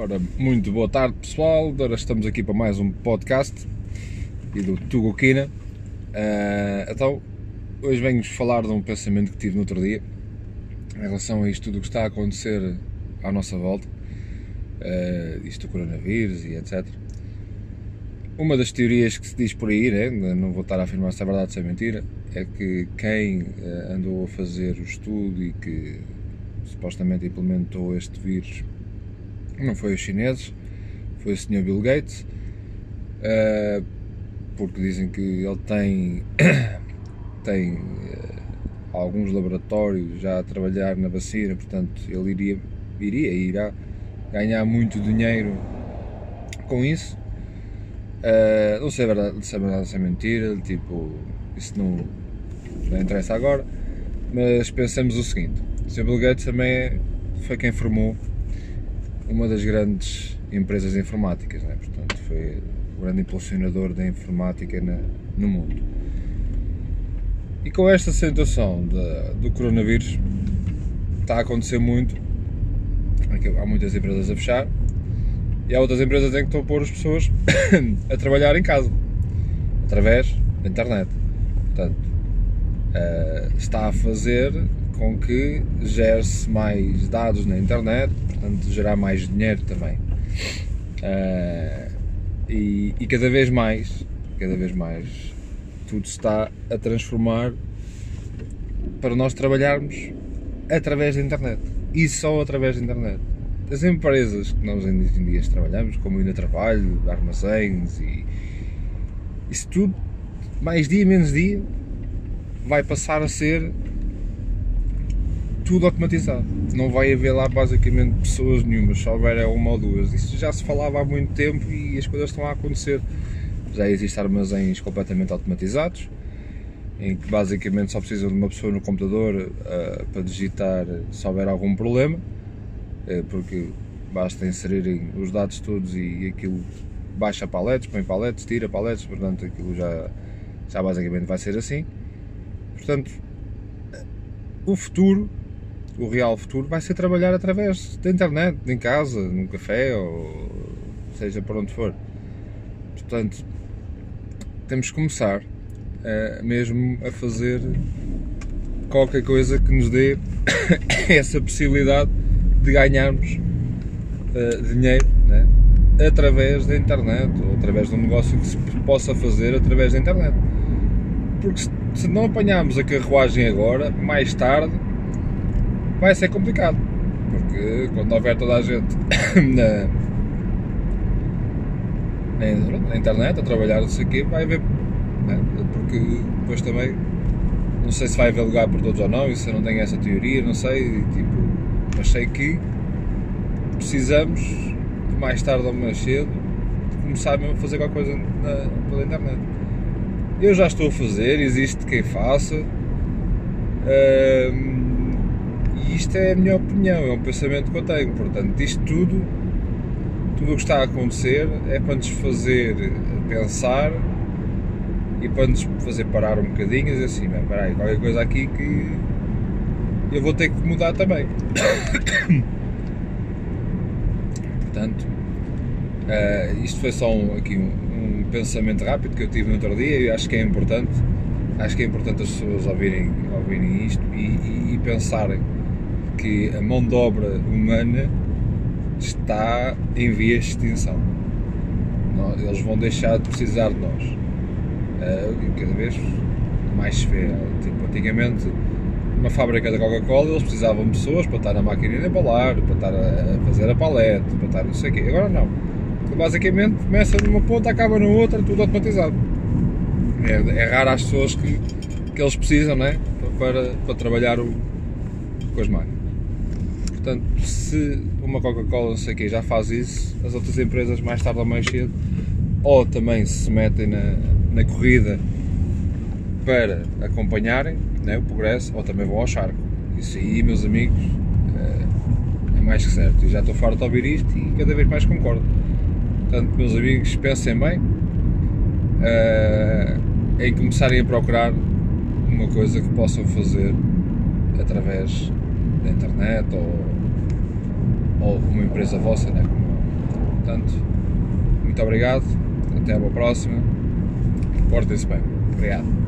Ora, muito boa tarde pessoal, agora estamos aqui para mais um podcast e do Tugo Quina. Uh, então, hoje venho-vos falar de um pensamento que tive no outro dia em relação a isto tudo que está a acontecer à nossa volta, uh, isto do coronavírus e etc. Uma das teorias que se diz por aí, né, não vou estar a afirmar se é verdade ou se é mentira, é que quem uh, andou a fazer o estudo e que supostamente implementou este vírus não foi os chineses, foi o Sr. Bill Gates, uh, porque dizem que ele tem, tem uh, alguns laboratórios já a trabalhar na vacina, portanto ele iria, iria irá ganhar muito dinheiro com isso. Uh, não sei se é verdade, se é verdade se é mentira, tipo, isso não, não interessa agora, mas pensemos o seguinte, o Sr. Bill Gates também foi quem formou uma das grandes empresas informáticas, né? portanto foi o grande impulsionador da informática na, no mundo. E com esta situação de, do coronavírus está a acontecer muito, há muitas empresas a fechar e há outras empresas em que estão a pôr as pessoas a trabalhar em casa, através da internet. Portanto, uh, está a fazer com que gere-se mais dados na internet, portanto gerar mais dinheiro também. Uh, e, e, cada vez mais, cada vez mais, tudo se está a transformar para nós trabalharmos através da internet e só através da internet. As empresas que nós em dias trabalhamos, como ainda trabalho, armazéns e isso tudo, mais dia menos dia, vai passar a ser tudo automatizado. Não vai haver lá basicamente pessoas nenhumas, só houver uma ou duas. Isso já se falava há muito tempo e as coisas estão a acontecer. Já existem armazéns completamente automatizados, em que basicamente só precisa de uma pessoa no computador uh, para digitar se houver algum problema, uh, porque basta inserirem os dados todos e, e aquilo baixa paletes, põe paletes, tira paletes, portanto aquilo já, já basicamente vai ser assim. Portanto, o futuro o real futuro vai ser trabalhar através da internet, em casa, num café ou seja por onde for. Portanto, temos que começar uh, mesmo a fazer qualquer coisa que nos dê essa possibilidade de ganharmos uh, dinheiro né? através da internet ou através de um negócio que se possa fazer através da internet. Porque se, se não apanharmos a carruagem agora, mais tarde vai ser complicado. Porque quando houver toda a gente na, na, internet a trabalhar, não sei o quê, vai haver. Né? Porque depois também não sei se vai haver lugar por todos ou não, isso eu não tenho essa teoria, não sei, tipo, mas sei que precisamos, mais tarde ou mais cedo, de começar mesmo a fazer qualquer coisa na, pela internet. Eu já estou a fazer, existe quem faça. Hum, e isto é a minha opinião, é um pensamento que eu tenho. Portanto, isto tudo, tudo o que está a acontecer é para nos fazer pensar e para nos fazer parar um bocadinho e dizer assim, mas peraí, qualquer coisa aqui que eu vou ter que mudar também. Portanto, uh, isto foi só um, aqui um, um, pensamento rápido que eu tive no outro dia e acho que é importante. Acho que é importante as pessoas ouvirem, ouvirem isto e, e, e pensarem que a mão de obra humana está em vias de extinção. Eles vão deixar de precisar de nós. Uh, cada vez mais se. Tipo, antigamente, numa fábrica da Coca-Cola, eles precisavam de pessoas para estar na máquina de embalar, para estar a fazer a palete, para estar não sei o quê. Agora não. Então, basicamente, começa numa ponta, acaba na outra, tudo automatizado. É, é raro as pessoas que, que eles precisam, né? Para, para trabalhar o, com as máquinas. Portanto, se uma Coca-Cola, não sei o já faz isso, as outras empresas mais tarde ou mais cedo, ou também se metem na, na corrida para acompanharem né, o progresso, ou também vão ao charco. Isso aí, meus amigos, é, é mais que certo. E já estou farto de ouvir isto e cada vez mais concordo. Portanto, meus amigos, pensem bem uh, em começarem a procurar uma coisa que possam fazer através da internet ou, ou uma empresa vossa, né? Portanto, muito obrigado, até à próxima. Portem-se bem. Obrigado.